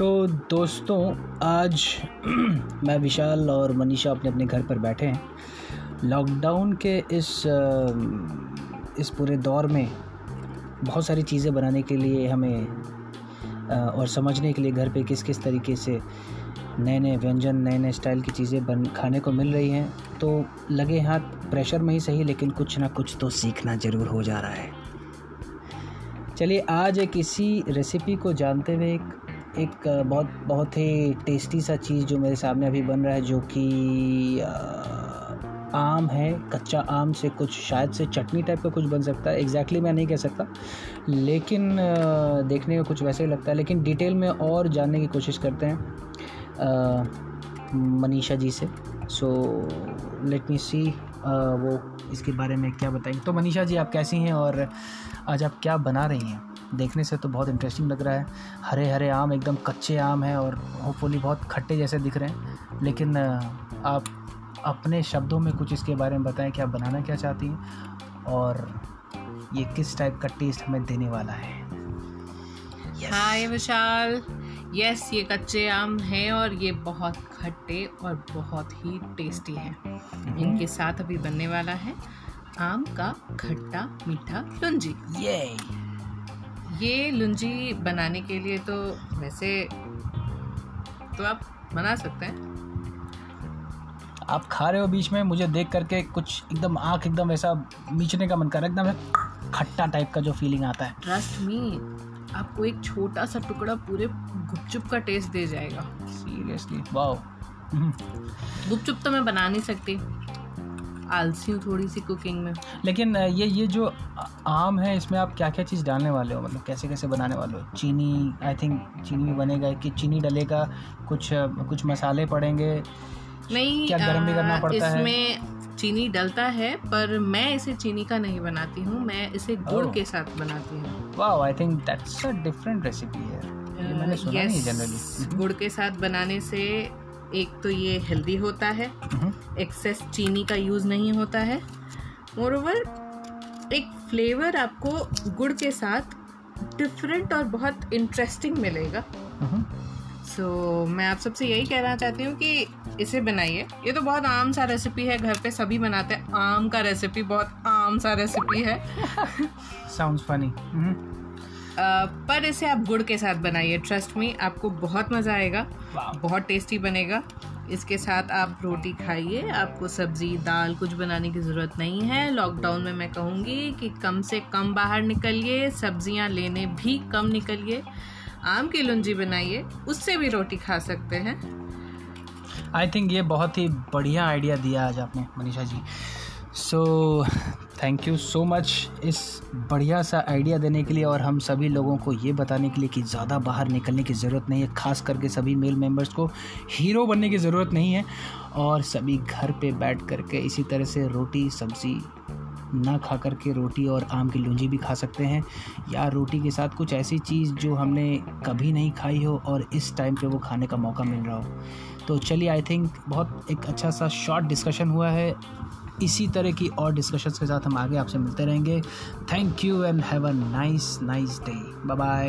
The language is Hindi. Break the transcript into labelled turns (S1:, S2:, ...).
S1: तो दोस्तों, आज मैं विशाल और मनीषा अपने अपने घर पर बैठे हैं। लॉकडाउन के इस इस पूरे दौर में बहुत सारी चीज़ें बनाने के लिए हमें और समझने के लिए घर पे किस किस तरीके से नए नए व्यंजन नए नए स्टाइल की चीज़ें बन, खाने को मिल रही हैं। तो लगे हाथ प्रेशर में ही सही, लेकिन कुछ ना कुछ तो सीखना ज़रूर हो जा रहा है। चलिए, आज एक इसी रेसिपी को जानते हुए एक एक बहुत बहुत ही टेस्टी सा चीज़ जो मेरे सामने अभी बन रहा है, जो कि आम है, कच्चा आम से कुछ, शायद से चटनी टाइप का कुछ बन सकता है। एग्जैक्टली exactly मैं नहीं कह सकता। लेकिन देखने में कुछ वैसे ही लगता है। लेकिन डिटेल में और जानने की कोशिश करते हैं मनीषा जी से। सो लेट मी सी वो इसके बारे में क्या बताएँगे। तो मनीषा जी आप कैसी हैं और आज आप क्या बना रही हैं? देखने से तो बहुत इंटरेस्टिंग लग रहा है। हरे हरे आम एकदम कच्चे आम हैं और होपफुली बहुत खट्टे जैसे दिख रहे हैं। लेकिन आप अपने शब्दों में कुछ इसके बारे में बताएँ कि आप बनाना क्या चाहती हैं और ये किस टाइप का टेस्ट हमें देने वाला है।
S2: हाय विशाल यस ये कच्चे आम हैं और ये बहुत खट्टे और बहुत ही टेस्टी हैं। हम्म। इनके साथ अभी बनने वाला है आम का खट्टा मीठा लुंजी।
S1: ये
S2: ये लुंजी बनाने के लिए तो वैसे तो आप बना सकते हैं।
S1: आप खा रहे हो बीच में मुझे देख करके कुछ एकदम आँख एकदम ऐसा मीचने का मन कर रहा है एकदम खट्टा टाइप का जो फीलिंग आता है।
S2: ट्रस्ट मी आपको एक छोटा सा टुकड़ा पूरे गुपचुप का टेस्ट दे जाएगा।
S1: सीरियसली वाओ
S2: गुपचुप तो मैं बना नहीं सकती। आलसी हूँ थोड़ी सी कुकिंग में।
S1: लेकिन ये ये जो आम है इसमें आप क्या क्या चीज़ डालने वाले हो? मतलब कैसे कैसे बनाने वाले हो? चीनी आई थिंक चीनी भी बनेगा कि चीनी डलेगा कुछ कुछ मसाले पड़ेंगे।
S2: नहीं क्या गर्म भी करना पड़ता इसमें है चीनी डलता है पर मैं इसे चीनी का नहीं बनाती हूँ मैं इसे गुड़ oh. के साथ बनाती हूँ।
S1: Wow I think that's a different recipe है ये मैंने सुना
S2: नहीं जनरली गुड़ के साथ बनाने से एक तो ये हेल्दी होता है एक्सेस हम्म। चीनी का यूज़ नहीं होता है। मोर ओवर एक फ्लेवर आपको गुड़ के साथ डिफरेंट और बहुत इंटरेस्टिंग मिलेगा। सो हम्म। so, मैं आप सबसे यही कहना चाहती हूँ कि इसे बनाइए। ये तो बहुत आम सा रेसिपी है घर पे सभी बनाते हैं। आम का रेसिपी बहुत आम सा रेसिपी है।
S1: साउंड्स फनी
S2: पर इसे आप गुड़ के साथ बनाइए ट्रस्ट में आपको बहुत मज़ा आएगा बहुत टेस्टी बनेगा। इसके साथ आप रोटी खाइए आपको सब्ज़ी दाल कुछ बनाने की ज़रूरत नहीं है। लॉकडाउन में मैं कहूँगी कि कम से कम बाहर निकलिए सब्ज़ियाँ लेने भी कम निकलिए आम की लुंजी बनाइए उससे भी रोटी खा सकते हैं।
S1: आई थिंक ये बहुत ही बढ़िया आइडिया दिया आज आपने Manisha ji. So thank you so much इस बढ़िया सा आइडिया देने के लिए और हम सभी लोगों को ये बताने के लिए कि ज़्यादा बाहर निकलने की ज़रूरत नहीं है, ख़ास करके सभी मेल मेंबर्स को हीरो बनने की ज़रूरत नहीं है और सभी घर पे बैठ करके इसी तरह से रोटी, सब्ज़ी ना खा कर के रोटी और आम की लूंजी भी खा सकते हैं। या रोटी के साथ कुछ ऐसी चीज़ जो हमने कभी नहीं खाई हो और इस टाइम पे वो खाने का मौका मिल रहा हो। तो चलिए आई थिंक बहुत एक अच्छा सा शॉर्ट डिस्कशन हुआ है। इसी तरह की और डिस्कशंस के साथ हम आगे आपसे मिलते रहेंगे। Thank you and have a nice nice day bye bye